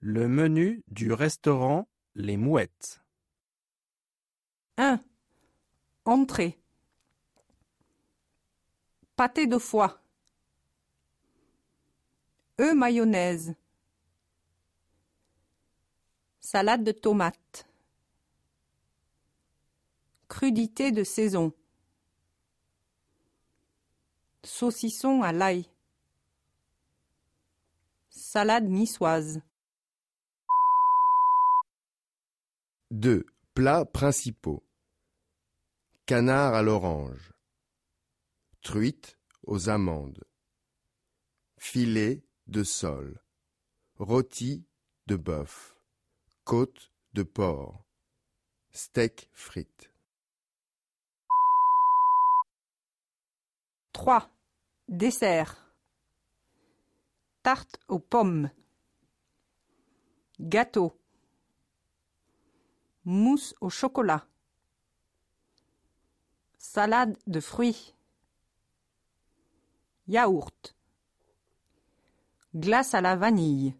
Le menu du restaurant Les Mouettes. 1. Entrée. Pâté de foie. œufs mayonnaise. Salade de tomates. Crudité de saison. Saucisson à l'ail. Salade niçoise. 2. Plats principaux. Canard à l'orange. Truite aux amandes. Filet de sole. Rôti de bœuf. Côte de porc. Steak frites. 3. Dessert. Tarte aux pommes. Gâteau. Mousse au chocolat. Salade de fruits. Yaourt. Glace à la vanille.